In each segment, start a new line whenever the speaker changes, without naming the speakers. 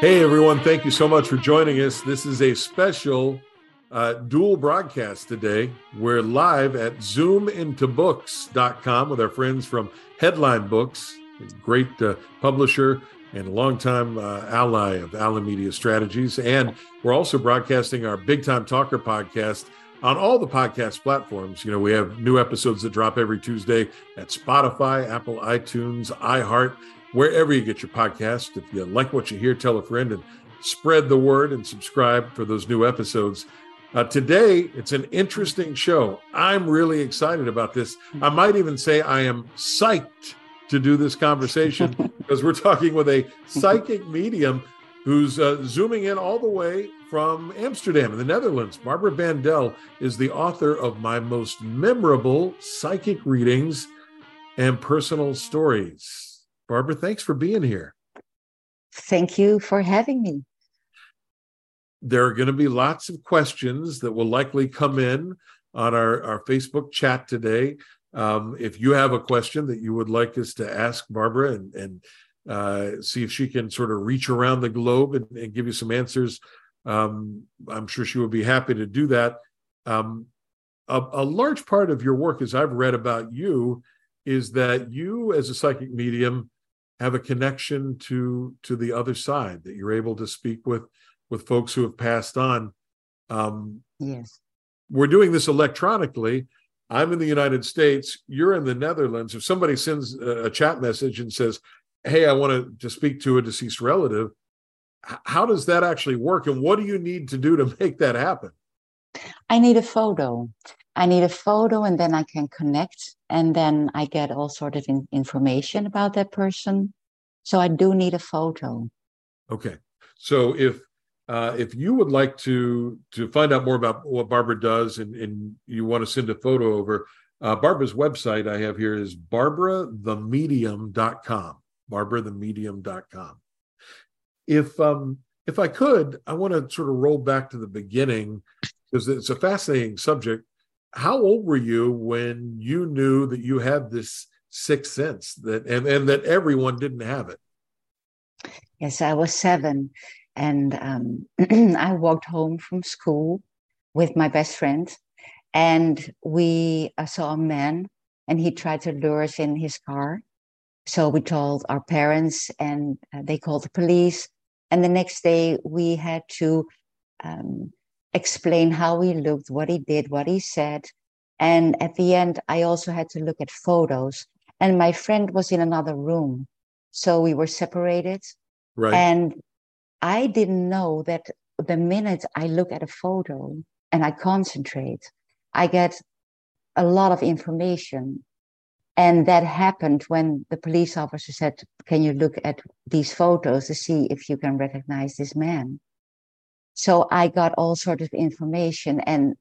Hey, everyone. Thank you so much for joining us. This is a special uh, dual broadcast today. We're live at zoomintobooks.com with our friends from Headline Books, a great uh, publisher and longtime uh, ally of Allen Media Strategies. And we're also broadcasting our Big Time Talker podcast on all the podcast platforms. You know, we have new episodes that drop every Tuesday at Spotify, Apple, iTunes, iHeart wherever you get your podcast. If you like what you hear, tell a friend and spread the word and subscribe for those new episodes. Uh, today, it's an interesting show. I'm really excited about this. I might even say I am psyched to do this conversation because we're talking with a psychic medium who's uh, zooming in all the way from Amsterdam in the Netherlands. Barbara Bandel is the author of my most memorable psychic readings and personal stories. Barbara, thanks for being here.
Thank you for having me.
There are going to be lots of questions that will likely come in on our, our Facebook chat today. Um, if you have a question that you would like us to ask Barbara and, and uh, see if she can sort of reach around the globe and, and give you some answers, um, I'm sure she would be happy to do that. Um, a, a large part of your work, as I've read about you, is that you, as a psychic medium, have a connection to to the other side that you're able to speak with with folks who have passed on.
Um, yes.
we're doing this electronically. I'm in the united states you're in the netherlands. If somebody sends a, a chat message and says hey i want to, to speak to a deceased relative how does that actually work? And what do you need to do to make that happen?
I need a photo I need a photo and then I can connect and then I get all sort of in- information about that person. So I do need a photo.
Okay. So if uh, if you would like to to find out more about what Barbara does and, and you want to send a photo over, uh, Barbara's website I have here is barbarathemedium.com. Barbarathemedium.com. If um if I could, I want to sort of roll back to the beginning because it's a fascinating subject how old were you when you knew that you had this sixth sense that and, and that everyone didn't have it?
Yes, I was seven. And um, I walked home from school with my best friend. And we uh, saw a man and he tried to lure us in his car. So we told our parents and uh, they called the police. And the next day we had to um, explain how he looked, what he did, what he said. And at the end, I also had to look at photos. And my friend was in another room. So we were separated.
Right.
And I didn't know that the minute I look at a photo and I concentrate, I get a lot of information. And that happened when the police officer said, Can you look at these photos to see if you can recognize this man? So I got all sorts of information and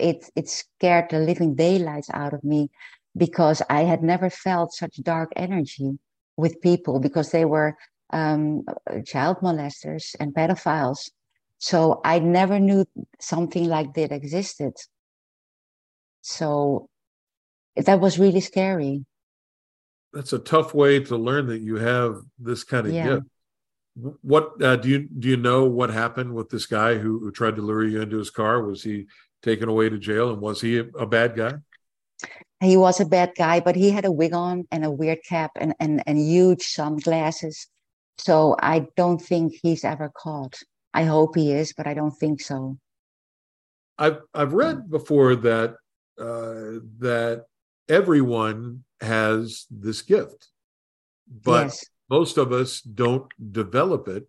it, it scared the living daylights out of me because I had never felt such dark energy with people because they were um, child molesters and pedophiles. So I never knew something like that existed. So that was really scary.
That's a tough way to learn that you have this kind of yeah. gift what uh, do you do you know what happened with this guy who, who, tried to lure you into his car? Was he taken away to jail? And was he a, a, bad guy?
He was a bad guy but he had a wig on and a weird cap and, and, and huge sunglasses. So i don't think he's ever caught. I hope he is but i don't think so.
I've i've read before that uh, that everyone has this gift but yes most of us don't develop it.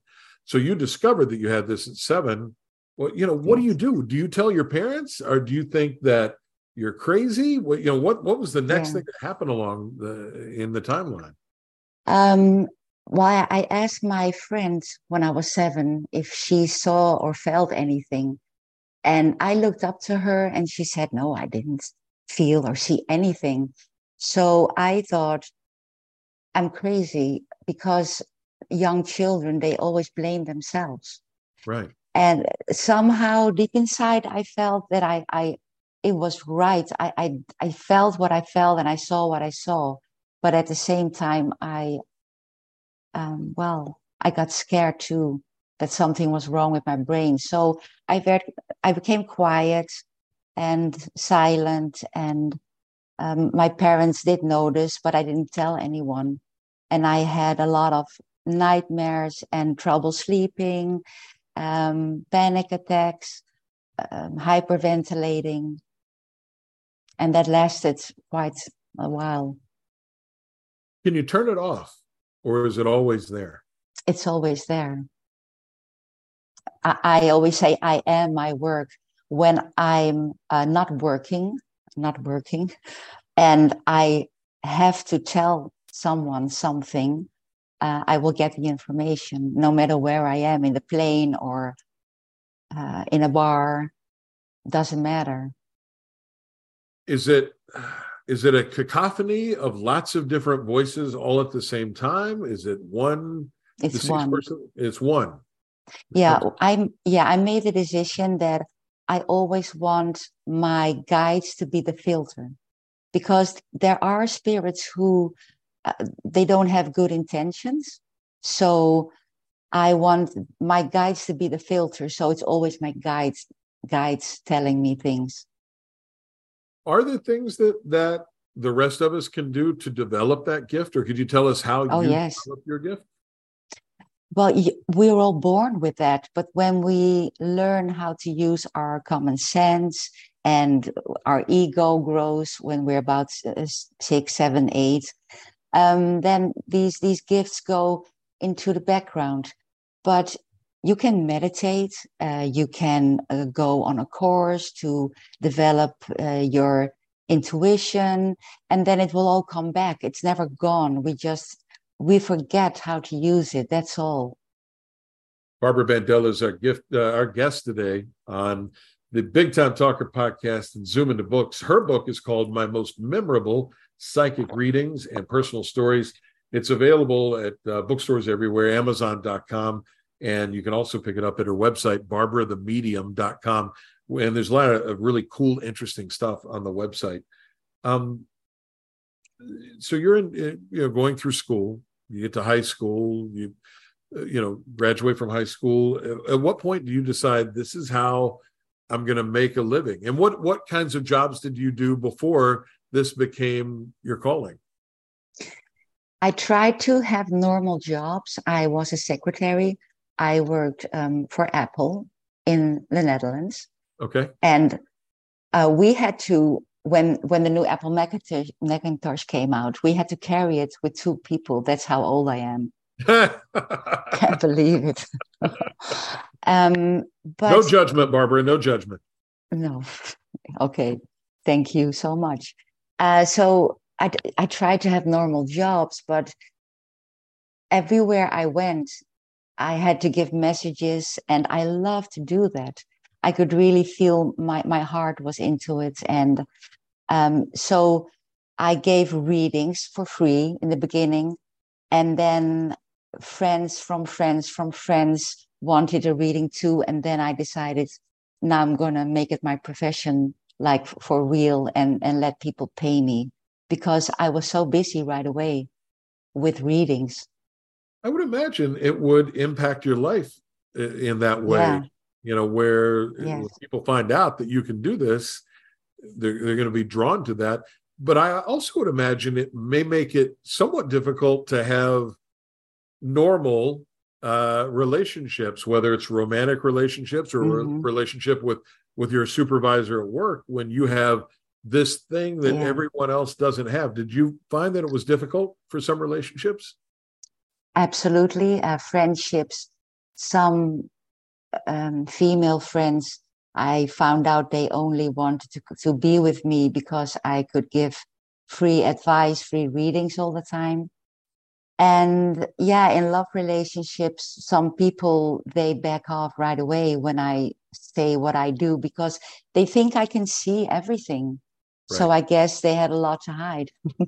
So you discovered that you had this at seven. Well, you know, what do you do? Do you tell your parents, or do you think that you're crazy? What you know, what what was the next yeah. thing that happened along the in the timeline?
Um, well, I asked my friend when I was seven if she saw or felt anything, and I looked up to her, and she said, "No, I didn't feel or see anything." So I thought, I'm crazy because young children they always blame themselves
right
and somehow deep inside i felt that i i it was right I, I i felt what i felt and i saw what i saw but at the same time i um well i got scared too that something was wrong with my brain. So I very, I became quiet and silent, and um, my parents did notice, but I didn't tell anyone. And I had a lot of nightmares and trouble sleeping, um, panic attacks, um, hyperventilating, and that lasted quite a while.
Can you turn it off, or is it always there?
It's always there. I, I always say I am my work when I'm uh, not working, not working, and I have to tell someone something. Uh, I will get the information no matter where I am in the plane or uh, in a bar. Doesn't matter.
Is it is it a cacophony of lots of different voices all at the same time? Is it one?
It's one.
Person? It's one.
Yeah, I'm. Yeah, I made the decision that I always want my guides to be the filter, because there are spirits who uh, they don't have good intentions. So I want my guides to be the filter. So it's always my guides guides telling me things.
Are there things that that the rest of us can do to develop that gift, or could you tell us how
oh,
you
yes.
develop your gift?
Well, we're all born with that, but when we learn how to use our common sense and our ego grows when we're about six, seven, eight, um, then these these gifts go into the background. But you can meditate, uh, you can uh, go on a course to develop uh, your intuition, and then it will all come back. It's never gone. We just we forget how to use it. That's all.
Barbara Bandel is our gift, uh, our guest today on the Big Time Talker podcast and Zoom into Books. Her book is called My Most Memorable Psychic Readings and Personal Stories. It's available at uh, bookstores everywhere, Amazon.com, and you can also pick it up at her website, barbarathemedium.com. And there's a lot of really cool, interesting stuff on the website. Um, so you're in, you know, going through school. You get to high school. You, uh, you know, graduate from high school. At what point do you decide this is how I'm going to make a living? And what what kinds of jobs did you do before this became your calling?
I tried to have normal jobs. I was a secretary. I worked um, for Apple in the Netherlands.
Okay.
And uh, we had to when when the new Apple Macintosh, Macintosh came out, we had to carry it with two people. That's how old I am. Can't believe it. um, but
no judgment, Barbara. No judgment.
No. Okay. Thank you so much. Uh, so I I tried to have normal jobs, but everywhere I went, I had to give messages, and I loved to do that. I could really feel my my heart was into it, and um, so I gave readings for free in the beginning, and then friends from friends from friends wanted a reading too, and then I decided now I'm gonna make it my profession, like for real, and and let people pay me because I was so busy right away with readings.
I would imagine it would impact your life in that way.
Yeah.
You know, where
Yes.
people find out that you can do this, they're, they're going to be drawn to that. But I also would imagine it may make it somewhat difficult to have normal uh, relationships, whether it's romantic relationships or a
Mhm.
relationship with with your supervisor at work, when you have this thing that
Yeah.
everyone else doesn't have. Did you find that it was difficult for some relationships?
Absolutely. Uh, friendships, some um, female friends, I found out they only wanted to, to be with me because I could give free advice, free readings all the time. And yeah, in love relationships, some people they back off right away when I say what I do because they think I can see everything. So I guess they had a lot to hide.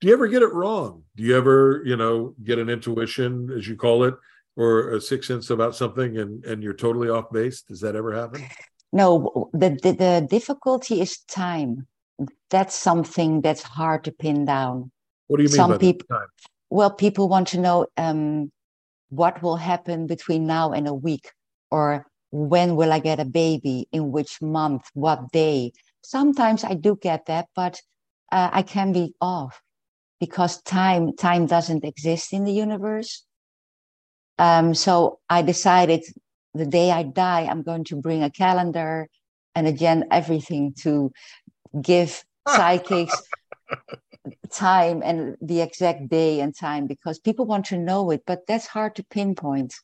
do you ever get it wrong do you ever you know get an intuition as you call it or a sixth sense about something and and you're totally off base does that ever happen
No, the, the, the difficulty is time. That's something that's hard to pin down.
What do you mean
Some
by
people-
time.
Well, people want to know um, what will happen between now and a week or when will i get a baby in which month what day. Sometimes i do get that but uh, i can be off because time time doesn't exist in the universe. Um, so i decided the day i die i'm going to bring a calendar and again everything to give psychics time and the exact day and time because people want to know it, but that's hard to pinpoint.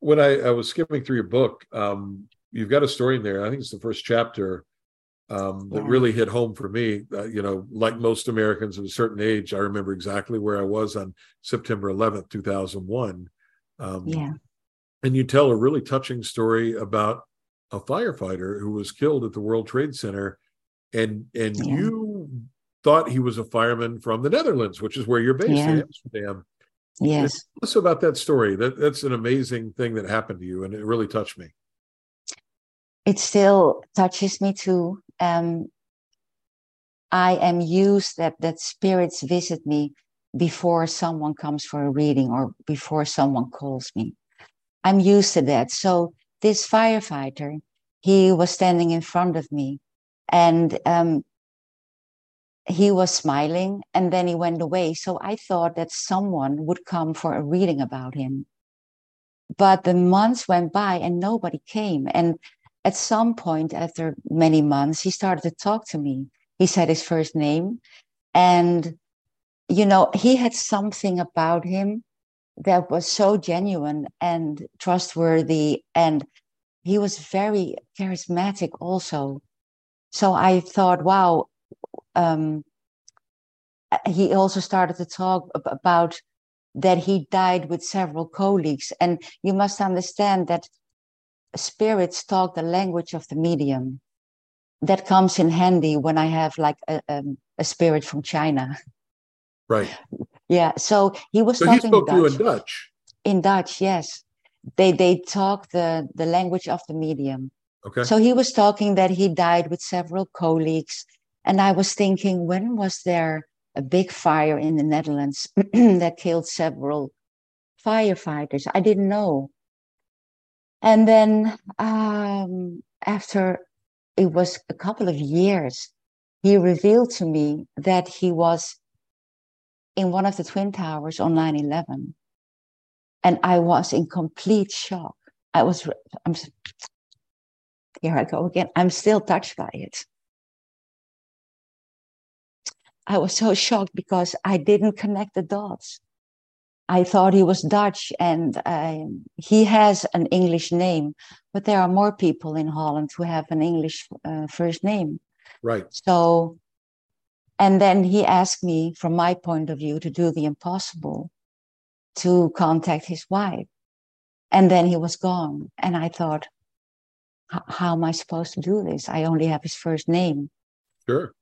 When I, I was skimming through your book, um, you've got a story in there. I think it's the first chapter um, that yeah. really hit home for me. Uh, you know, like most Americans of a certain age, I remember exactly where I was on September 11th, 2001. Um,
yeah.
And you tell a really touching story about a firefighter who was killed at the World Trade Center. And and yeah. you thought he was a fireman from the Netherlands, which is where you're based yeah. in Amsterdam.
Yes.
Tell us about that story. That that's an amazing thing that happened to you, and it really touched me.
It still touches me too. Um, I am used that that spirits visit me before someone comes for a reading or before someone calls me. I'm used to that. So this firefighter, he was standing in front of me, and um, he was smiling and then he went away. So I thought that someone would come for a reading about him. But the months went by and nobody came. And at some point, after many months, he started to talk to me. He said his first name. And, you know, he had something about him that was so genuine and trustworthy. And he was very charismatic also. So I thought, wow, um, he also started to talk about that he died with several colleagues. And you must understand that spirits talk the language of the medium. That comes in handy when I have like a, um, a spirit from China.
Right.
Yeah. So he was
so
talking
he spoke
Dutch.
in Dutch.
In Dutch, yes. They they talk the the language of the medium.
Okay.
So he was talking that he died with several colleagues and I was thinking, when was there a big fire in the Netherlands that killed several firefighters? I didn't know. And then um, after it was a couple of years, he revealed to me that he was in one of the Twin Towers on 9 11. And I was in complete shock. I was, I'm, here I go again. I'm still touched by it. I was so shocked because I didn't connect the dots. I thought he was Dutch and uh, he has an English name, but there are more people in Holland who have an English uh, first name.
Right.
So, and then he asked me, from my point of view, to do the impossible to contact his wife. And then he was gone. And I thought, how am I supposed to do this? I only have his first name.
Sure.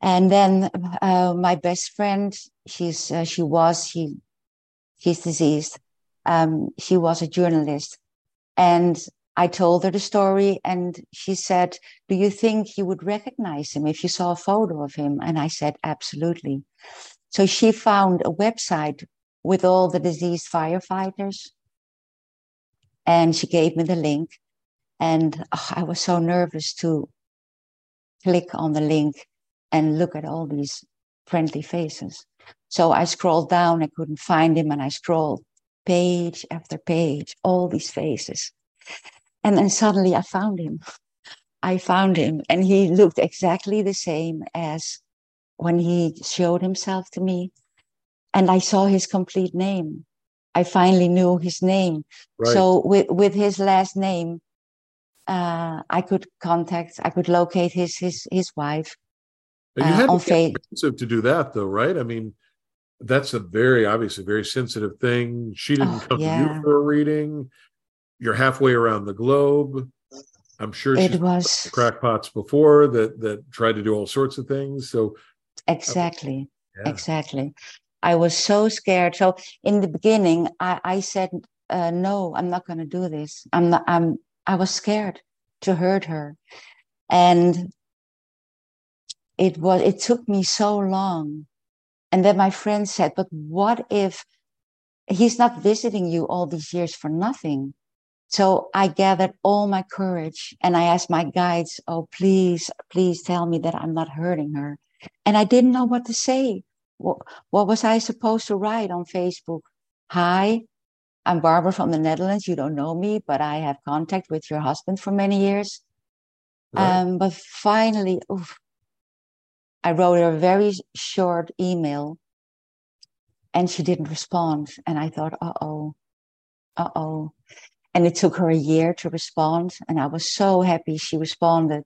And then uh, my best friend, she's uh, she was she she's deceased. Um, she was a journalist, and I told her the story, and she said, "Do you think you would recognize him if you saw a photo of him?" And I said, "Absolutely." So she found a website with all the deceased firefighters, and she gave me the link. And oh, I was so nervous to click on the link and look at all these friendly faces. So I scrolled down, I couldn't find him, and I scrolled page after page, all these faces. And then suddenly I found him. I found him, and he looked exactly the same as when he showed himself to me. And I saw his complete name. I finally knew his name. Right. So with, with his last name, uh, I could contact, I could locate his his his wife,
you uh, had to to do that, though, right? I mean, that's a very obviously very sensitive thing. She didn't oh, come yeah. to you for a reading. You're halfway around the globe. I'm sure
it was
crackpots before that that tried to do all sorts of things. So
exactly, yeah. exactly. I was so scared. So in the beginning, I, I said, uh, "No, I'm not going to do this. I'm not. I'm. I was scared to hurt her, and it was it took me so long and then my friend said but what if he's not visiting you all these years for nothing. So I gathered all my courage and I asked my guides, Oh, please, please tell me that I'm not hurting her. And I didn't know what to say. What, what was I supposed to write on Facebook? Hi, I'm Barbara from the Netherlands. You don't know me, but I have contact with your husband for many years. Right. Um, but finally, oof, I wrote her a very short email and she didn't respond. And I thought, uh oh, uh oh. And it took her a year to respond. And I was so happy she responded.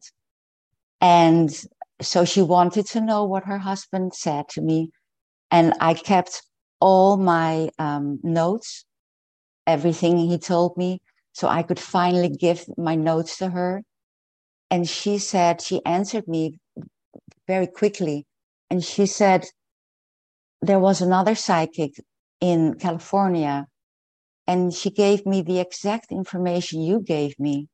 And so she wanted to know what her husband said to me. And I kept all my um, notes, everything he told me, so I could finally give my notes to her. And she said, she answered me very quickly. And she said, there was another psychic in California, and she gave me the exact information you gave me.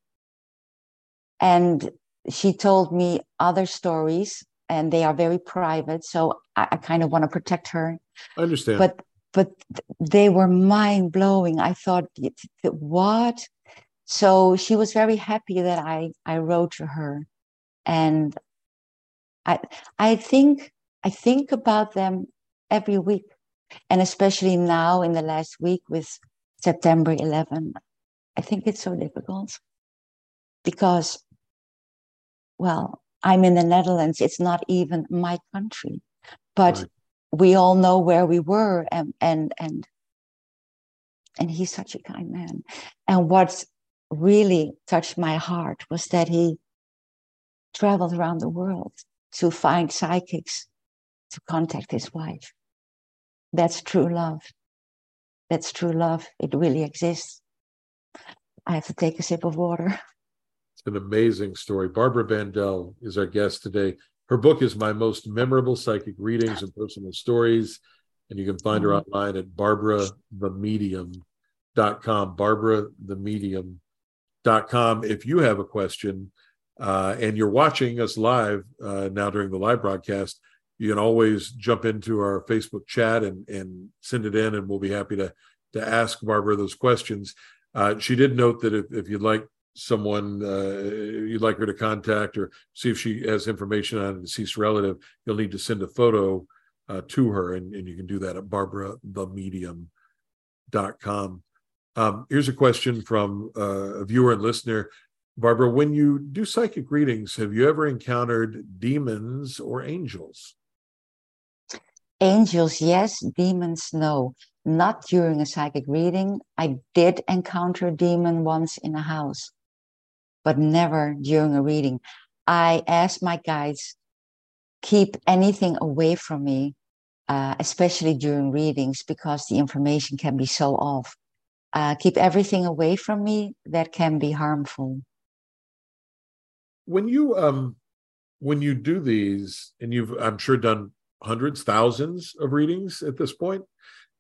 And she told me other stories, and they are very private. So I, I kind of want to protect her.
I understand.
But but they were mind blowing. I thought, what? So she was very happy that I I wrote to her, and I I think I think about them every week. And especially now in the last week with September 11, I think it's so difficult because, well, I'm in the Netherlands. It's not even my country, but right. we all know where we were and, and, and, and he's such a kind man. And what really touched my heart was that he traveled around the world to find psychics to contact his wife. That's true love. That's true love. It really exists. I have to take a sip of water.
It's an amazing story. Barbara Bandel is our guest today. Her book is My Most Memorable Psychic Readings and Personal Stories. And you can find her mm-hmm. online at barbarathemedium.com. Barbarathemedium.com. If you have a question uh, and you're watching us live uh, now during the live broadcast, you can always jump into our Facebook chat and, and send it in, and we'll be happy to, to ask Barbara those questions. Uh, she did note that if, if you'd like someone uh, you'd like her to contact or see if she has information on a deceased relative, you'll need to send a photo uh, to her, and, and you can do that at barbarathemedium.com. Um, here's a question from uh, a viewer and listener. Barbara, when you do psychic readings, have you ever encountered demons or angels?
Angels, yes. Demons, no. Not during a psychic reading. I did encounter a demon once in a house, but never during a reading. I asked my guides, keep anything away from me, uh, especially during readings, because the information can be so off. Uh, keep everything away from me that can be harmful.
When you um, when you do these, and you've I'm sure done hundreds, thousands of readings at this point.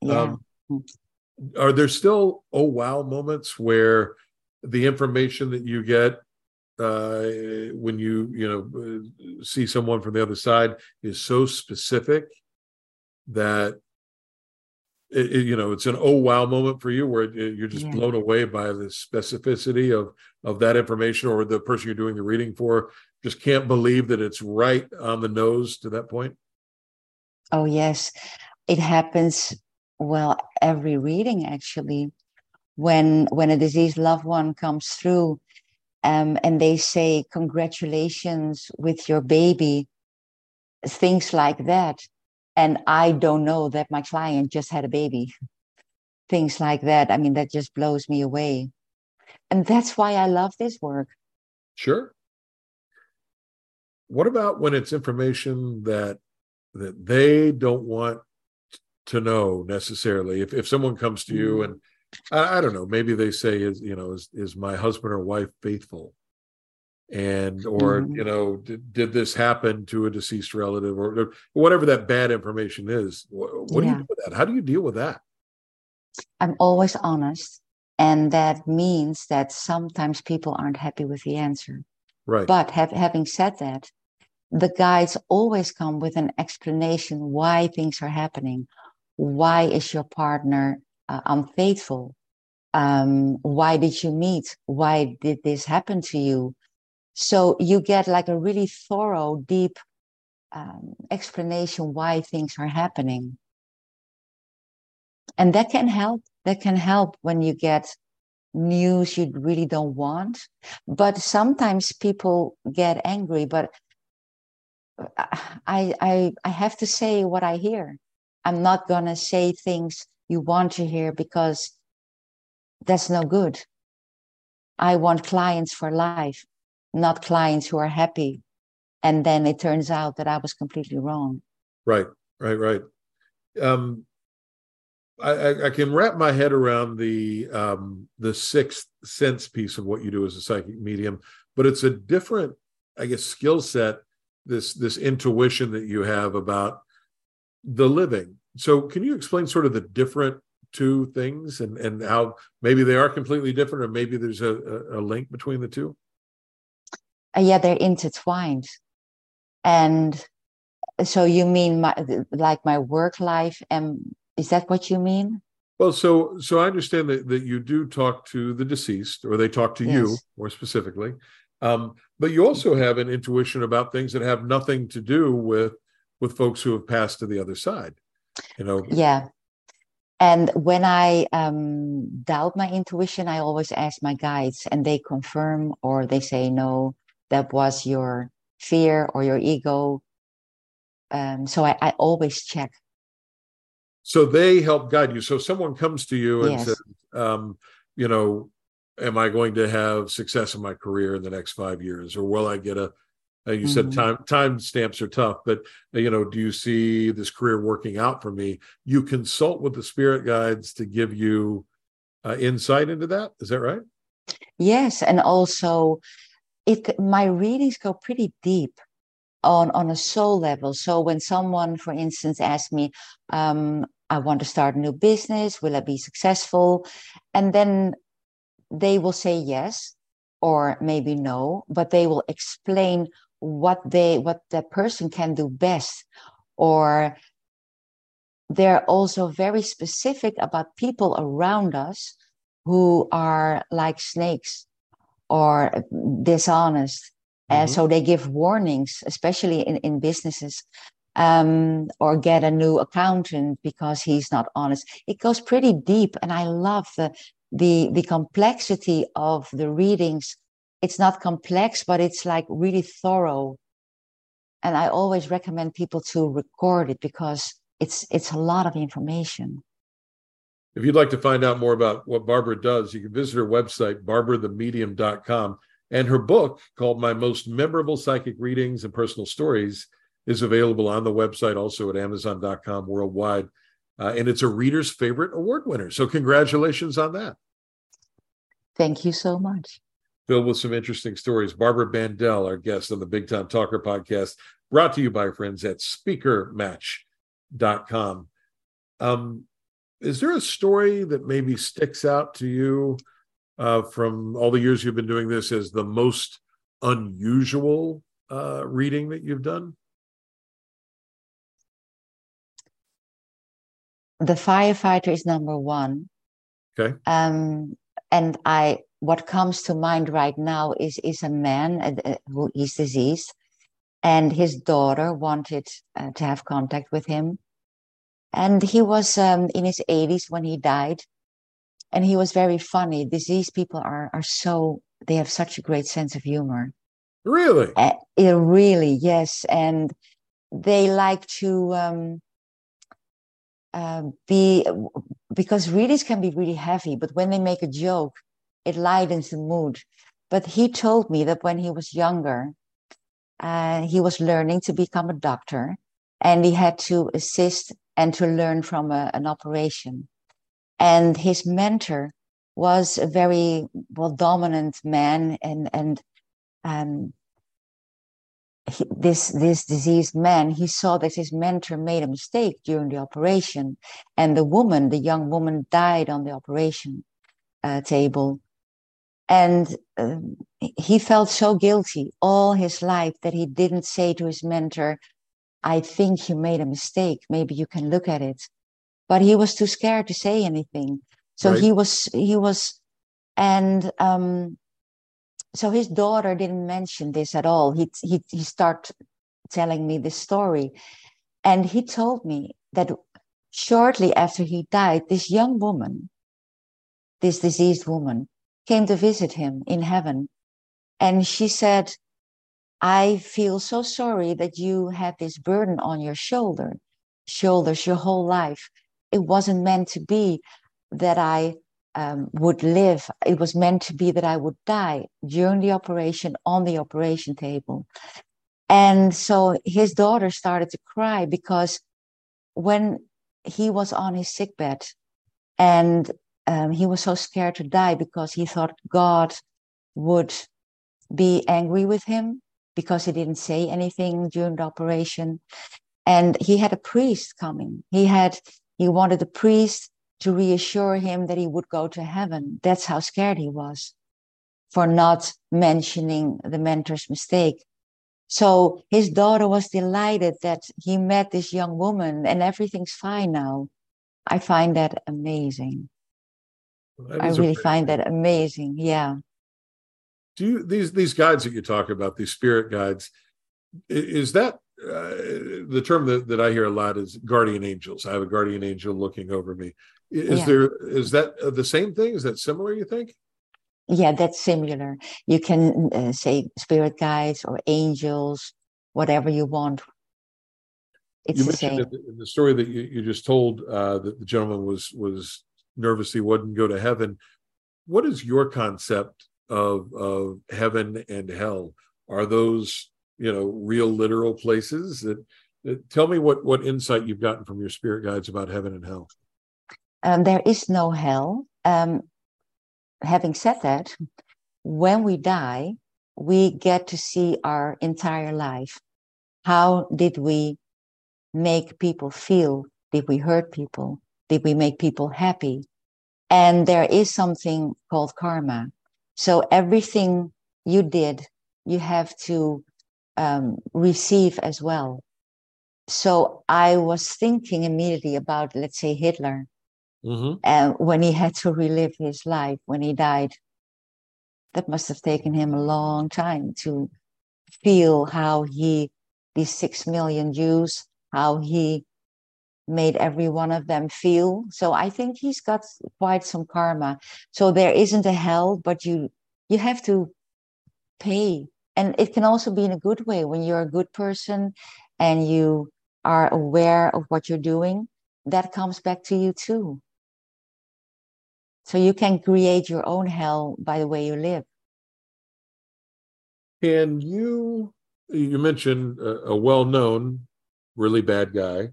Yeah. Um, are there still oh wow moments where the information that you get uh, when you you know see someone from the other side is so specific that it, it, you know it's an oh wow moment for you where it, you're just yeah. blown away by the specificity of of that information or the person you're doing the reading for just can't believe that it's right on the nose to that point
Oh, yes. It happens, well, every reading actually. When, when a deceased loved one comes through um, and they say, Congratulations with your baby, things like that. And I don't know that my client just had a baby. things like that. I mean, that just blows me away. And that's why I love this work.
Sure. What about when it's information that that they don't want to know necessarily. If if someone comes to you mm-hmm. and I, I don't know, maybe they say is you know is is my husband or wife faithful, and or mm-hmm. you know did, did this happen to a deceased relative or, or whatever that bad information is. What, what yeah. do you do with that? How do you deal with that?
I'm always honest, and that means that sometimes people aren't happy with the answer.
Right.
But have, having said that, the guides always come with an explanation why things are happening. Why is your partner uh, unfaithful? Um, why did you meet? Why did this happen to you? So you get like a really thorough, deep um, explanation why things are happening. And that can help. That can help when you get news you really don't want. But sometimes people get angry, but I, I, I have to say what I hear. I'm not going to say things you want to hear because that's no good. I want clients for life, not clients who are happy. And then it turns out that I was completely wrong.
Right, right, right. Um, I, I, can wrap my head around the um, the sixth sense piece of what you do as a psychic medium, but it's a different, I guess, skill set. This this intuition that you have about the living. So, can you explain sort of the different two things and and how maybe they are completely different, or maybe there's a, a, a link between the two?
Uh, yeah, they're intertwined, and so you mean my like my work life and is that what you mean?
Well, so so I understand that, that you do talk to the deceased, or they talk to yes. you more specifically. Um, but you also have an intuition about things that have nothing to do with with folks who have passed to the other side. You know.
Yeah. And when I um, doubt my intuition, I always ask my guides, and they confirm or they say, "No, that was your fear or your ego." Um, so I, I always check
so they help guide you so someone comes to you and yes. says um, you know am i going to have success in my career in the next five years or will i get a uh, you mm-hmm. said time time stamps are tough but uh, you know do you see this career working out for me you consult with the spirit guides to give you uh, insight into that is that right
yes and also it my readings go pretty deep on on a soul level so when someone for instance asks me um, I want to start a new business. Will I be successful? And then they will say yes or maybe no, but they will explain what they what that person can do best. Or they're also very specific about people around us who are like snakes or dishonest. Mm-hmm. And so they give warnings, especially in, in businesses um, or get a new accountant because he's not honest. It goes pretty deep, and I love the the the complexity of the readings. It's not complex, but it's like really thorough. And I always recommend people to record it because it's it's a lot of information.
If you'd like to find out more about what Barbara does, you can visit her website, barbarathemedium.com, and her book called My Most Memorable Psychic Readings and Personal Stories is available on the website, also at Amazon.com worldwide. Uh, and it's a reader's favorite award winner. So, congratulations on that.
Thank you so much.
Filled with some interesting stories. Barbara Bandel, our guest on the Big Time Talker podcast, brought to you by friends at speakermatch.com. Um, is there a story that maybe sticks out to you uh, from all the years you've been doing this as the most unusual uh, reading that you've done?
the firefighter is number one.
Okay.
Um, and I, what comes to mind right now is is a man uh, uh who is diseased, and his daughter wanted uh, to have contact with him, and he was um, in his 80s when he died, and he was very funny. Diseased people are are so they have such a great sense of humor.
Really?
Uh, really, yes, and they like to. Um, uh, be because readings can be really heavy, but when they make a joke, it lightens the mood. But he told me that when he was younger, uh, he was learning to become a doctor and he had to assist and to learn from a, an operation. And his mentor was a very well dominant man and and um, he, this this diseased man he saw that his mentor made a mistake during the operation and the woman the young woman died on the operation uh, table and uh, he felt so guilty all his life that he didn't say to his mentor i think you made a mistake maybe you can look at it but he was too scared to say anything. So right. he was he was, and um, so his daughter didn't mention this at all. He he he started telling me this story, and he told me that shortly after he died, this young woman, this diseased woman, came to visit him in heaven, and she said, "I feel so sorry that you had this burden on your shoulder, shoulders your whole life. It wasn't meant to be that I um, would live. It was meant to be that I would die during the operation on the operation table. And so his daughter started to cry because when he was on his sickbed and um, he was so scared to die because he thought God would be angry with him because he didn't say anything during the operation. And he had a priest coming. He had, he wanted the priest to reassure him that he would go to heaven. That's how scared he was for not mentioning the mentor's mistake. So his daughter was delighted that he met this young woman and everything's fine now. I find that amazing. Well, that I really find that amazing. Yeah.
Do you these these guides that you talk about, these spirit guides, is that uh, the term that, that I hear a lot is guardian angels. I have a guardian angel looking over me. Is yeah. there is that the same thing? Is that similar? You think?
Yeah, that's similar. You can uh, say spirit guides or angels, whatever you want.
It's you the mentioned same. in the story that you, you just told uh, that the gentleman was was nervous he wouldn't go to heaven. What is your concept of of heaven and hell? Are those you know real literal places? That, that tell me what what insight you've gotten from your spirit guides about heaven and hell.
Um, there is no hell. Um, having said that, when we die, we get to see our entire life. How did we make people feel? Did we hurt people? Did we make people happy? And there is something called karma. So everything you did, you have to um, receive as well. So I was thinking immediately about, let's say, Hitler mm-hmm. and when he had to relive his life when he died that must have taken him a long time to feel how he these six million jews how he made every one of them feel. So i think he's got quite some karma. So there isn't a hell but you you have to pay. And it can also be in a good way. When you're a good person and you are aware of what you're doing that comes back to you too. So you can create your own hell by the way you live.
Can you, you mentioned a, a well known, really bad guy.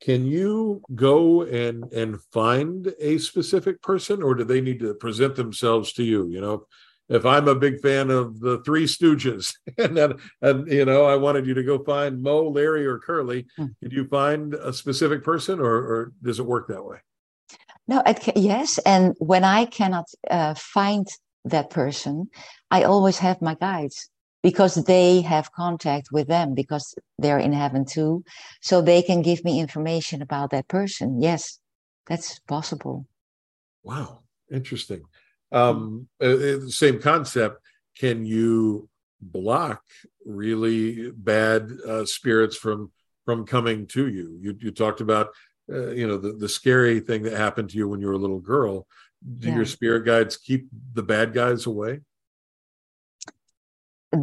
Can you go and and find a specific person, or do they need to present themselves to you? You know, if I'm a big fan of the Three Stooges, and then, and you know, I wanted you to go find Moe, Larry, or Curly, did you find a specific person, or, or does it work that way?
No, it, yes. And when I cannot uh, find that person, I always have my guides because they have contact with them because they're in heaven too. So they can give me information about that person. Yes, that's possible.
Wow. Interesting. Um, uh, uh same concept. Can you block really bad uh, spirits from from coming to you? You you talked about uh, you know the, the scary thing that happened to you when you were a little girl do yeah. your spirit guides keep the bad guys away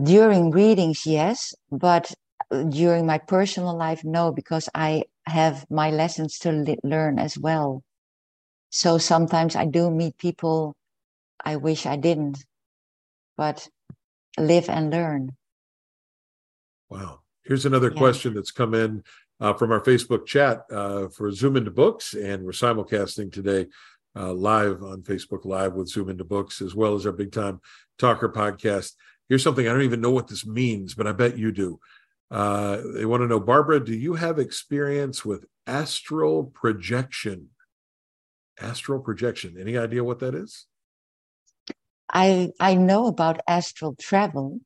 during readings yes but during my personal life no because i have my lessons to li- learn as well so sometimes i do meet people i wish i didn't but live and learn
wow here's another yeah. question that's come in uh, from our Facebook chat uh, for Zoom into Books, and we're simulcasting today uh, live on Facebook Live with Zoom into Books, as well as our Big Time Talker podcast. Here's something I don't even know what this means, but I bet you do. Uh, they want to know, Barbara, do you have experience with astral projection? Astral projection. Any idea what that is?
I I know about astral travel.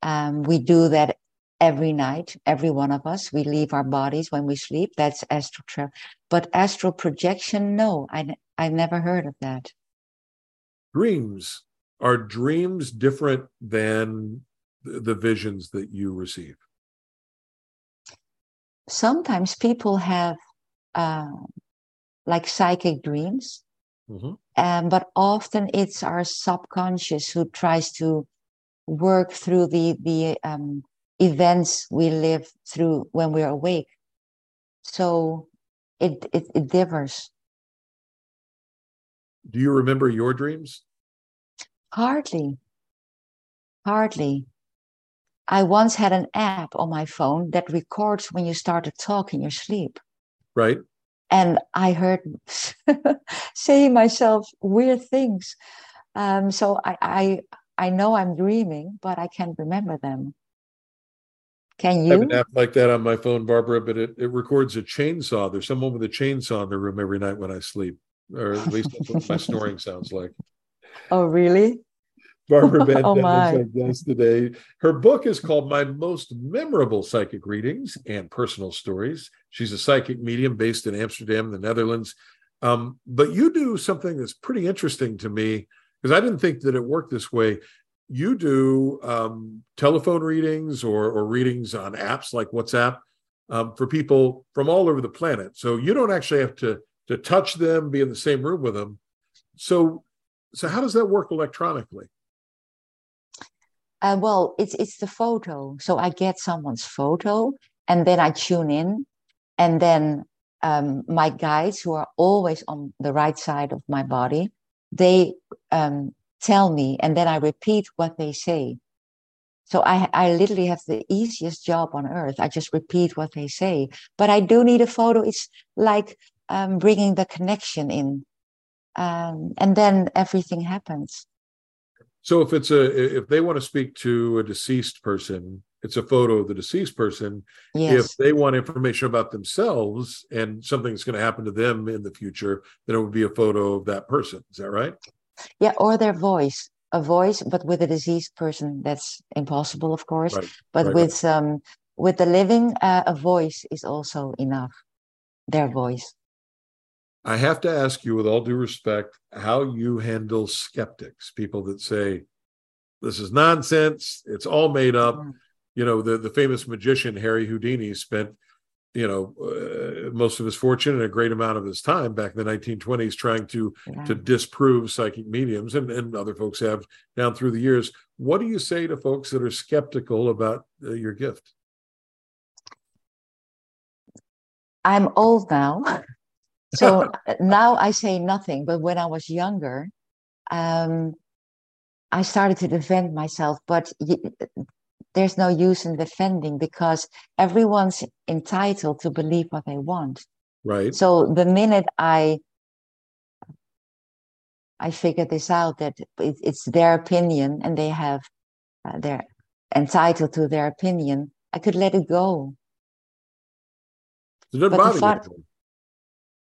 Um, we do that every night, every one of us. We leave our bodies when we sleep. That's astral travel. But astral projection, no, I, I never heard of that.
Dreams. Are dreams different than the visions that you receive?
Sometimes people have uh, like psychic dreams, mm-hmm. um, but often it's our subconscious who tries to work through the the um, events we live through when we're awake. So it, it, it differs.
Do you remember your dreams?
Hardly. Hardly. I once had an app on my phone that records when you start to talk in your sleep.
Right.
And I heard saying myself weird things. Um, so I, I I know I'm dreaming, but I can't remember them. Can you?
I have an app like that on my phone, Barbara, but it, it records a chainsaw. There's someone with a chainsaw in the room every night when I sleep, or at least that's what my snoring sounds like.
Oh, really?
Barbara Van oh, guest today. Her book is called My Most Memorable Psychic Readings and Personal Stories. She's a psychic medium based in Amsterdam, the Netherlands. Um, but you do something that's pretty interesting to me because I didn't think that it worked this way you do um, telephone readings or, or readings on apps like WhatsApp um, for people from all over the planet. So you don't actually have to to touch them, be in the same room with them. So, so how does that work electronically?
Uh, well, it's it's the photo. So I get someone's photo, and then I tune in, and then um, my guides, who are always on the right side of my body, they um, tell me, and then I repeat what they say. So I, I literally have the easiest job on earth. I just repeat what they say. But I do need a photo. It's like um, bringing the connection in, um, and then everything happens.
So if it's a if they want to speak to a deceased person, it's a photo of the deceased person. Yes. If they want information about themselves and something's going to happen to them in the future, then it would be a photo of that person. Is that right?
Yeah, or their voice, a voice, but with a deceased person, that's impossible, of course. Right. But right, with right. um with the living, uh, a voice is also enough. Their voice.
I have to ask you, with all due respect, how you handle skeptics, people that say this is nonsense, it's all made up. Mm. You know, the the famous magician Harry Houdini spent you know uh, most of his fortune and a great amount of his time back in the 1920s trying to yeah. to disprove psychic mediums and, and other folks have down through the years what do you say to folks that are skeptical about uh, your gift
i'm old now so now i say nothing but when i was younger um, i started to defend myself but there's no use in defending because everyone's entitled to believe what they want.
Right.
So the minute I I figured this out that it, it's their opinion and they have uh, they're entitled to their opinion, I could let it go.
It doesn't bother fun, you.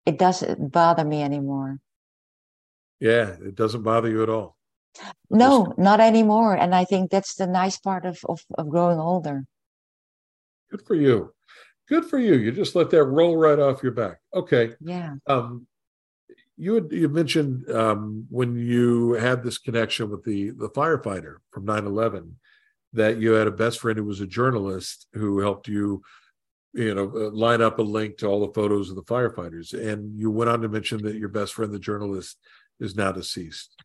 It doesn't bother me anymore.
Yeah, it doesn't bother you at all.
No, not anymore. And I think that's the nice part of, of, of growing older.
Good for you. Good for you. You just let that roll right off your back. Okay.
Yeah.
Um, you had you mentioned um, when you had this connection with the the firefighter from 9-11 that you had a best friend who was a journalist who helped you you know uh, line up a link to all the photos of the firefighters. And you went on to mention that your best friend the journalist is now deceased.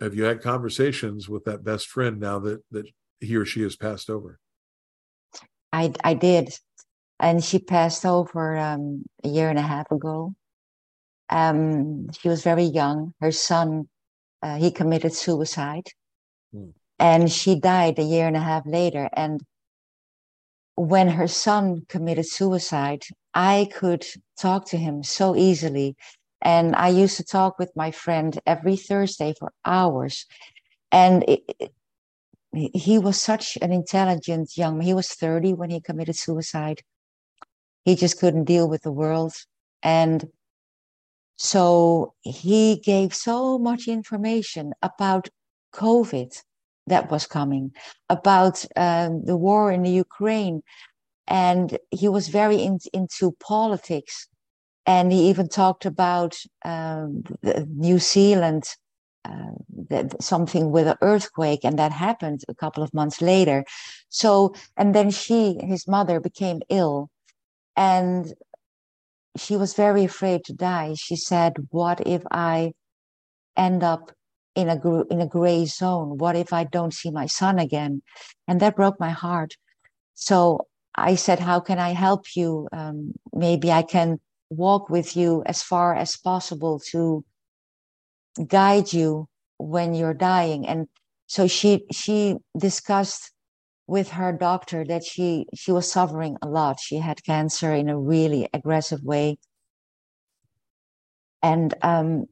Have you had conversations with that best friend now that that he or she has passed over?
I i did. And she passed over um, a year and a half ago. Um, she was very young. Her son uh, he committed suicide. Hmm. and she died a year and a half later. And when her son committed suicide i could talk to him so easily and I used to talk with my friend every Thursday for hours. And it, it, he was such an intelligent young man. He was 30 when he committed suicide. He just couldn't deal with the world. And so he gave so much information about COVID that was coming, about um, the war in the Ukraine. And he was very in, into politics. And he even talked about um, New Zealand, uh, something with an earthquake, and that happened a couple of months later. So, and then she, his mother, became ill. And she was very afraid to die. She said, What if I end up in a in a gray zone? What if I don't see my son again? And that broke my heart. So I said, "How can I help you? Um, maybe I can walk with you as far as possible to guide you when you're dying." And so she she discussed with her doctor that she she was suffering a lot. She had cancer in a really aggressive way, and um,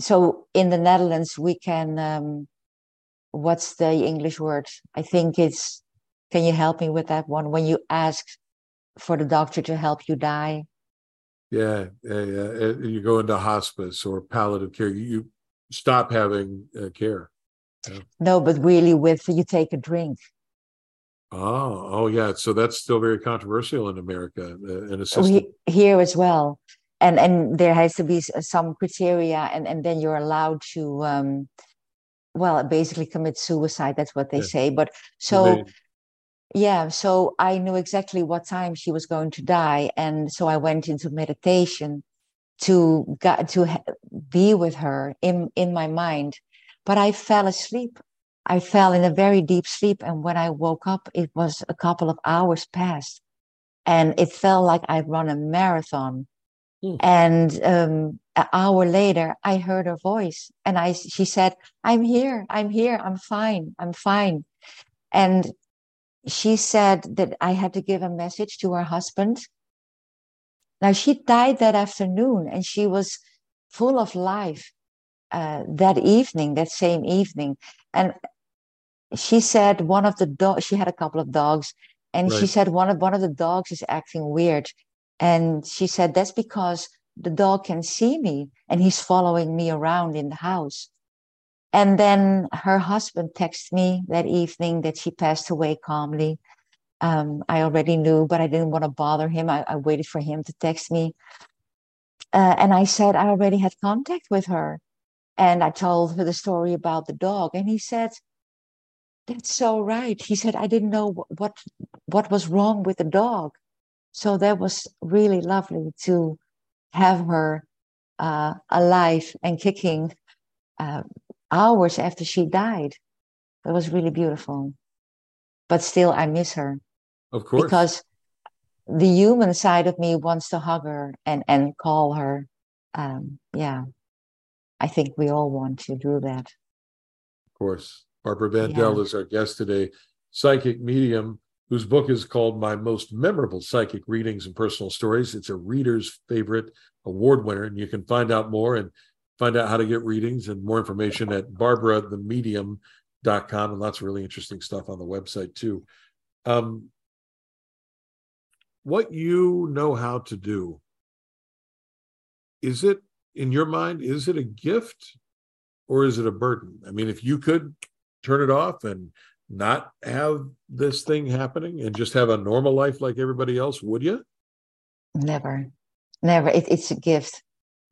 so in the Netherlands we can um, what's the English word? I think it's can you help me with that one when you ask for the doctor to help you die?
Yeah, yeah, yeah. You go into hospice or palliative care. You stop having uh, care.
Yeah. No, but really, with you take a drink.
Oh, oh yeah. So that's still very controversial in America. Uh, in a
here as well and and there has to be some criteria and and then you're allowed to um well basically commit suicide that's what they yeah. say but so yeah so i knew exactly what time she was going to die and so i went into meditation to get to be with her in in my mind but i fell asleep. I fell in a very deep sleep and when i woke up it was a couple of hours past and it felt like i'd run a marathon Mm. And um, an hour later, I heard her voice, and I she said, "I'm here. I'm here. I'm fine. I'm fine." And she said that I had to give a message to her husband. Now she died that afternoon, and she was full of life uh, that evening, that same evening, and she said one of the dogs. She had a couple of dogs, and right. she said one of one of the dogs is acting weird and she said, That's because the dog can see me and he's following me around in the house. And then her husband texted me that evening that she passed away calmly. Um, I already knew, but I didn't want to bother him. I, I waited for him to text me. Uh, and I said, I already had contact with her. And I told her the story about the dog. And he said, That's so right. He said, I didn't know what, what was wrong with the dog. So that was really lovely to have her uh, alive and kicking uh, hours after she died. It was really beautiful. But still, I miss her.
Of course.
Because the human side of me wants to hug her and, and call her. Um, yeah. I think we all want to do that.
Of course. Barbara Bandel yeah. is our guest today, psychic medium whose book is called My Most Memorable Psychic Readings and Personal Stories. It's a reader's favorite award winner, and you can find out more and find out how to get readings and more information at barbarathemedium.com and lots of really interesting stuff on the website too. Um, what you know how to do, is it in your mind, is it a gift or is it a burden? I mean, if you could turn it off and not have this thing happening and just have a normal life like everybody else, would you?
Never, never. It, it's a gift.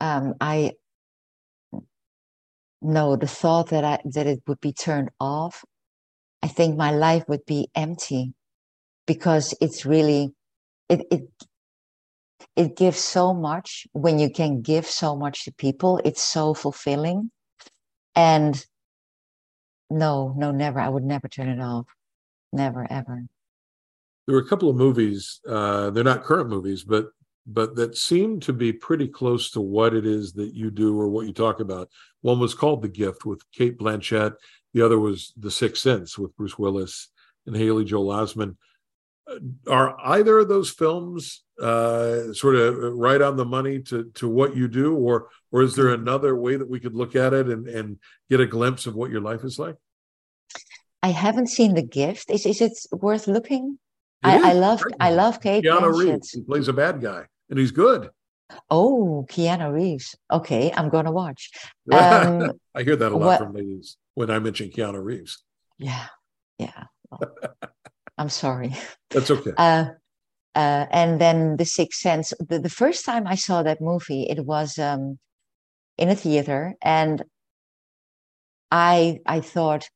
Um, I know the thought that I that it would be turned off. I think my life would be empty because it's really it it it gives so much when you can give so much to people. It's so fulfilling, and no, no, never. I would never turn it off. Never, ever.
There were a couple of movies. Uh, they're not current movies, but but that seem to be pretty close to what it is that you do or what you talk about. One was called The Gift with Cate Blanchett. The other was The Sixth Sense with Bruce Willis and Haley Joel Osment. Are either of those films uh, sort of right on the money to to what you do, or or is there another way that we could look at it and and get a glimpse of what your life is like?
I haven't seen the gift. Is is it worth looking? I, I, love I love Cate
Keanu Blanchett. Reeves. He plays a bad guy, and he's good.
Oh, Keanu Reeves. Okay, I'm going to watch.
Um, I hear that a lot what, from ladies. when I mention Keanu Reeves.
Yeah, yeah. Well, I'm sorry.
That's okay.
Uh, uh, and then The Sixth Sense. The, the first time I saw that movie, it was um, in a theater, and I I thought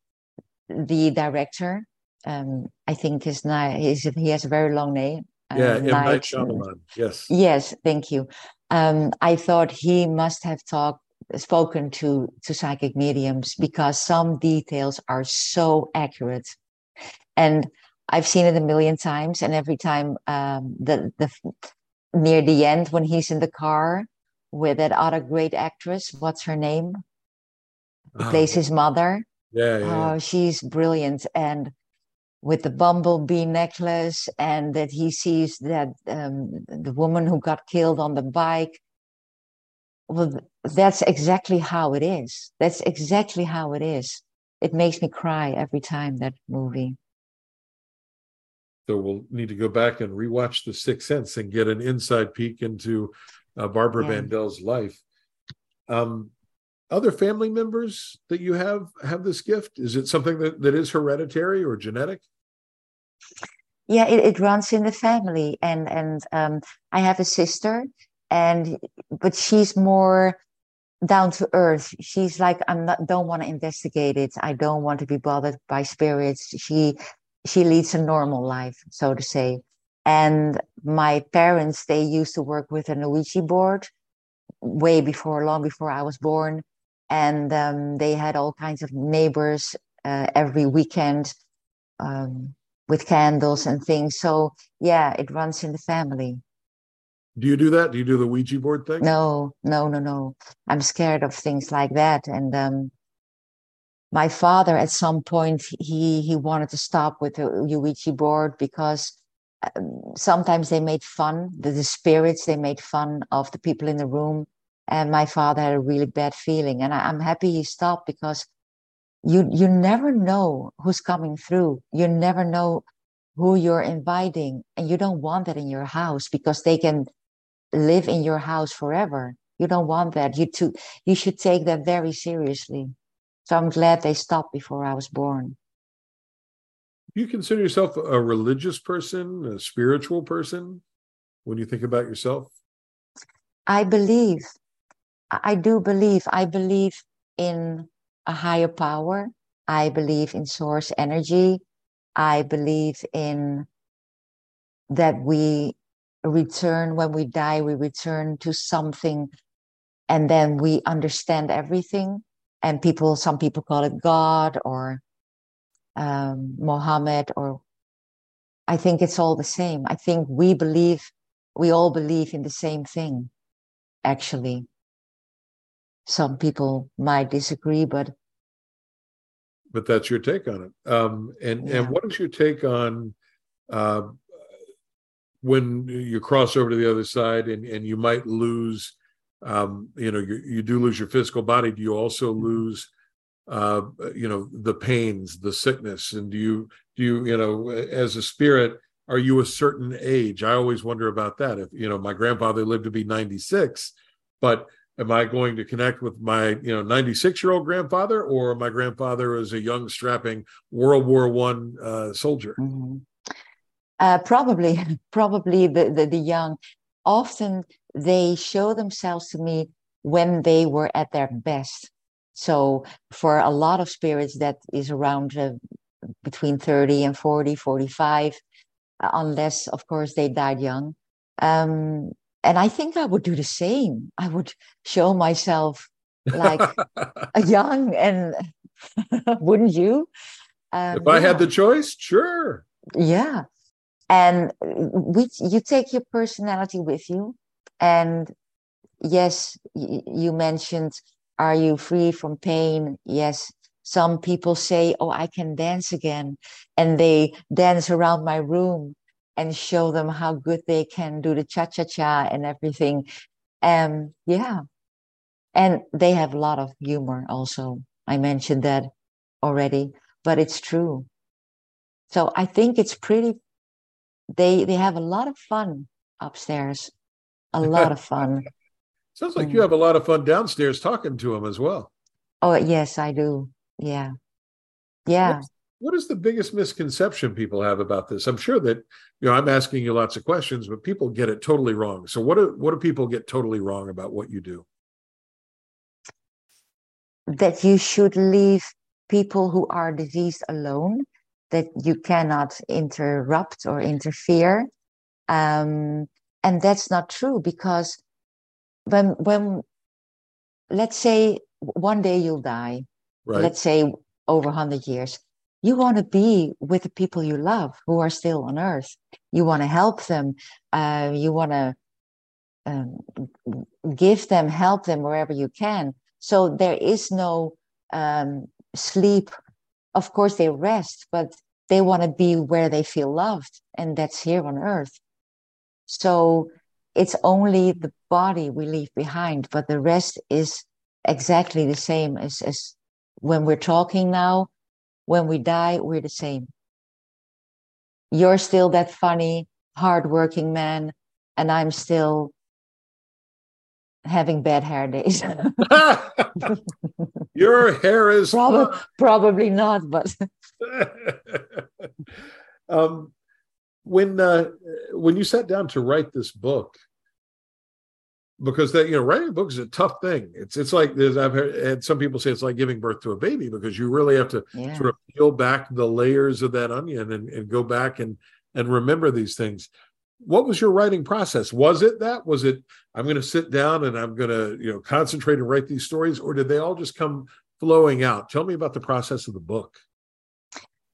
the director, um, I think his name, is he has a very long name.
Yeah, M. Night Shyamalan. Yes.
Yes, thank you. Um, I thought he must have talked spoken to to psychic mediums because some details are so accurate and i've seen it a million times and every time um, the the near the end when he's in the car with that other great actress what's her name? Oh. plays his mother.
Yeah, yeah,
oh she's brilliant and with the bumblebee necklace and that he sees that um, the woman who got killed on the bike. Well that's exactly how it is. That's exactly how it is. It makes me cry every time that movie
so we'll need to go back and rewatch the sixth sense and get an inside peek into uh, barbara yeah. Bandel's life. Um, other family members that you have have this gift? Is it something that, that is hereditary or genetic?
Yeah it, it runs in the family and and um, i have a sister and but she's more down to earth. She's like i'm not don't want to investigate it. I don't want to be bothered by spirits. She she leads a normal life so to say and my parents they used to work with an ouija board way before long before i was born and um, they had all kinds of neighbors uh, every weekend um, with candles and things so yeah it runs in the family
do you do that? Do you do the Ouija board thing?
No, no, no, no. I'm scared of things like that. And um, my father, at some point, he he wanted to stop with the Ouija board because um, sometimes they made fun. The, the spirits they made fun of the people in the room, and my father had a really bad feeling. And I, I'm happy he stopped because you you never know who's coming through. You never know who you're inviting, and you don't want that in your house because they can live in your house forever. You don't want that. You to you should take that very seriously. So I'm glad they stopped before I was born.
You consider yourself a religious person, a spiritual person when you think about yourself?
I believe. I do believe. I believe in a higher power. I believe in source energy. I believe in that we return when we die we return to something and then we understand everything and people some people call it god or um, mohammed or i think it's all the same. I think we believe we all believe in the same thing actually. Some people might disagree but
but that's your take on it. Um, and yeah. and what is your take on uh, when you cross over to the other side and, and you might lose um, you know you, you do lose your physical body do you also mm-hmm. lose uh, you know the pains the sickness and do you do you you know as a spirit are you a certain age i always wonder about that if you know my grandfather lived to be 96 but am i going to connect with my you know 96 year old grandfather or my grandfather as a young strapping world war one uh, soldier
mm-hmm. Uh, probably, probably the, the, the young. Often they show themselves to me when they were at their best. So for a lot of spirits, that is around uh, between 30 and 40, 45, uh, unless, of course, they died young. Um, and I think I would do the same. I would show myself like young, and wouldn't you?
Um, if I yeah. had the choice, sure.
Yeah and we you take your personality with you and yes you mentioned are you free from pain? Yes. Some people say oh i can dance again. And they dance around my room and show them how good they can do the cha-cha-cha and everything. Um yeah. And they have a lot of humor also. I mentioned that already but it's true. So i think it's pretty they they have a lot of fun upstairs a lot of fun.
Sounds like you have a lot of fun downstairs talking to them as well.
Oh yes i do. Yeah. Yeah.
What's, what is the biggest misconception people have about this? I'm sure that you know i'm asking you lots of questions but people get it totally wrong. So what do what do people get totally wrong about what you do?
That you should leave people who are diseased alone that you cannot interrupt or interfere. Um, and that's not true because when when let's say one day you'll die right. let's say over 100 years you want to be with the people you love who are still on earth. You want to help them uh, you want to um, give them help them wherever you can. So there is no um, sleep. Of course they rest but they want to be where they feel loved and that's here on earth so it's only the body we leave behind, but the rest is exactly the same as, as when we're talking now. When we die, we're the same. You're still that funny, hardworking man, and I'm still having bad hair days.
Your hair is
probably, probably not, but
um, when uh, when you sat down to write this book because that you know writing a book is a tough thing. It's it's like i've heard some people say it's like giving birth to a baby because you really have to yeah. sort of peel back the layers of that onion and, and go back and and remember these things. What was your writing process? Was it that? Was it i'm going to sit down and i'm going to you know concentrate and write these stories or did they all just come flowing out? Tell me about the process of the book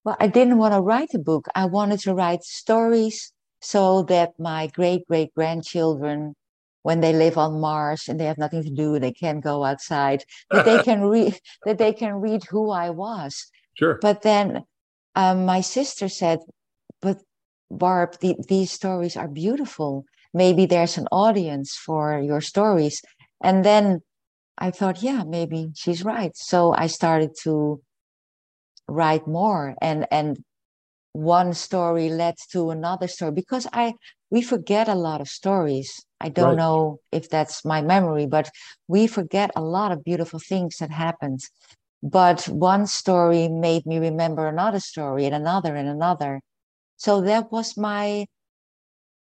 well, I didn't want to write a book. I wanted to write stories so that my great great grandchildren, when they live on Mars and they have nothing to do, they can't go outside, that they can read that they can read who I was.
Sure.
But then um, my sister said, "But Barb, the, these stories are beautiful. Maybe there's an audience for your stories." And then I thought, yeah, maybe she's right. So I started to write more. And and one story led to another story because i we forget a lot of stories. I don't right. know if that's my memory but we forget a lot of beautiful things that happened. But one story made me remember another story and another and another. So that was my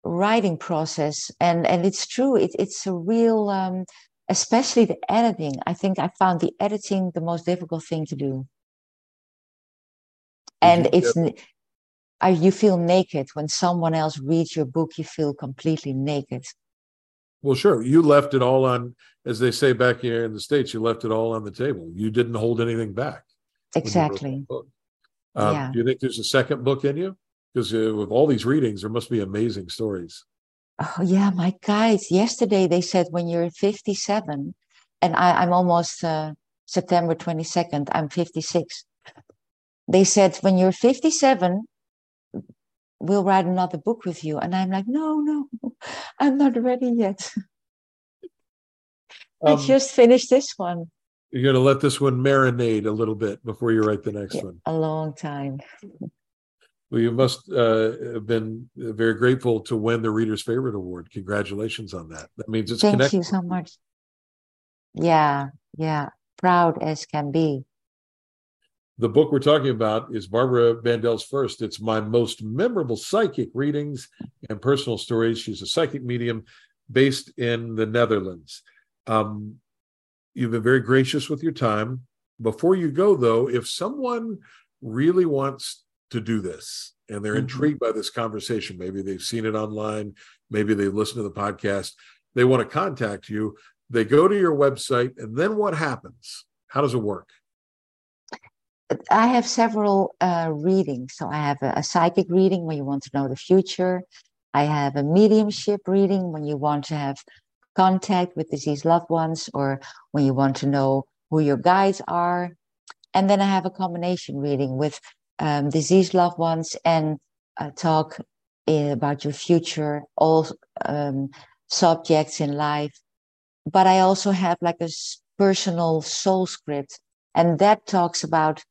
writing process. And and it's true it, it's a real um, especially the editing. I think i found the editing the most difficult thing to do and it's yep. you feel naked. When someone else reads your book you feel completely naked.
Well sure. You left it all on as they say back here in the states you left it all on the table. You didn't hold anything back
exactly.
um, yeah. do you think there's a second book in you? Because uh, with all these readings there must be amazing stories.
Oh yeah my guys. Yesterday they said when you're 57 and I, i'm almost uh, september 22nd i'm 56 they said, when you're 57, we'll write another book with you. And I'm like, no, no, I'm not ready yet. Um, I just finished this one.
You're going to let this one marinate a little bit before you write the next yeah, one.
A long time.
Well, you must uh, have been very grateful to win the Reader's Favorite Award. Congratulations on that. That means it's
Thank
connected.
you so much. Yeah, yeah. Proud as can be
the book we're talking about is Barbara Bandel's first. It's my most memorable psychic readings and personal stories. She's a psychic medium based in the Netherlands. Um, you've been very gracious with your time. Before you go, though, if someone really wants to do this and they're mm-hmm. intrigued by this conversation, maybe they've seen it online, maybe they listen to the podcast, they want to contact you, they go to your website, and then what happens? How does it work?
I have several uh, readings. So I have a, a, psychic reading when you want to know the future. I have a mediumship reading when you want to have contact with deceased loved ones or when you want to know who your guides are. And then I have a combination reading with um, deceased loved ones and uh, talk about your future, all um, subjects in life. But I also have like a personal soul script, and that talks about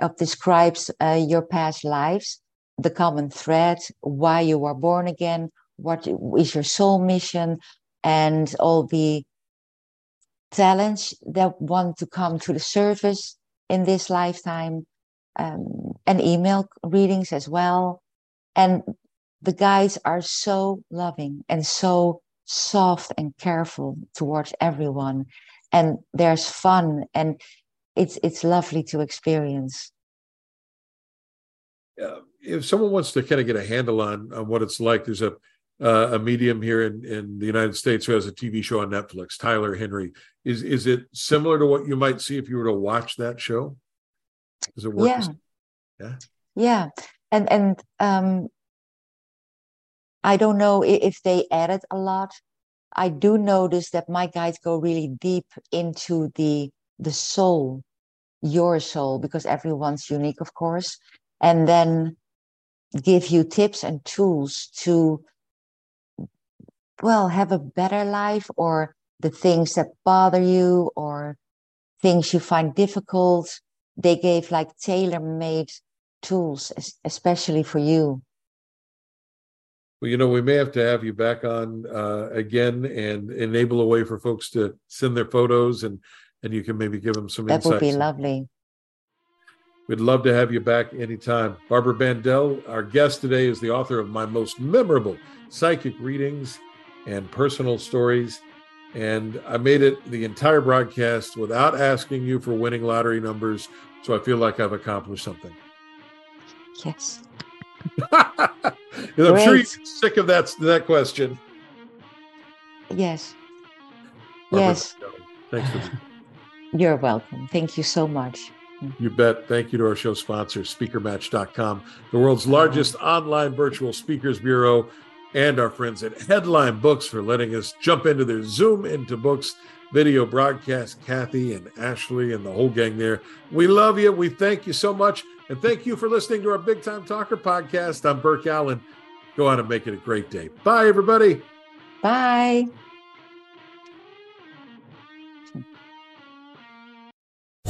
of describes uh, your past lives, the common thread, why you were born again, what is your soul mission, and all the talents that want to come to the surface in this lifetime, um, and email readings as well. And the guides are so loving and so soft and careful towards everyone. And there's fun and it's it's lovely to experience.
Uh, if someone wants to kind of get a handle on, on what it's like, there's a uh, a medium here in, in the United States who has a TV show on Netflix, Tyler Henry. Is is it similar to what you might see if you were to watch that show? Does it work?
Yeah. Yeah. Yeah. And and um I don't know if they added a lot. I do notice that my guides go really deep into the the soul, your soul, because everyone's unique, of course, and then give you tips and tools to well have a better life or the things that bother you or things you find difficult. They gave like tailor-made tools especially for you.
Well, you know, we may have to have you back on uh, again and enable a way for folks to send their photos and and you can maybe give them some
that
insights.
That would be lovely.
We'd love to have you back anytime. Barbara Bandel, our guest today, is the author of my most memorable psychic readings and personal stories. And I made it the entire broadcast without asking you for winning lottery numbers. So I feel like I've accomplished something.
Yes.
I'm sure you're sick of that that question.
Yes. Barbara yes.
Thanks for
You're welcome. Thank you so much. Mm.
You bet. Thank you to our show sponsor, SpeakerMatch.com, the world's largest online virtual speakers bureau, and our friends at Headline Books for letting us jump into their Zoom into Books video broadcast. Kathy and Ashley and the whole gang there. We love you. We thank you so much. And thank you for listening to our Big Time Talker podcast. I'm Burke Allen. Go on and make it a great day. Bye, everybody.
Bye.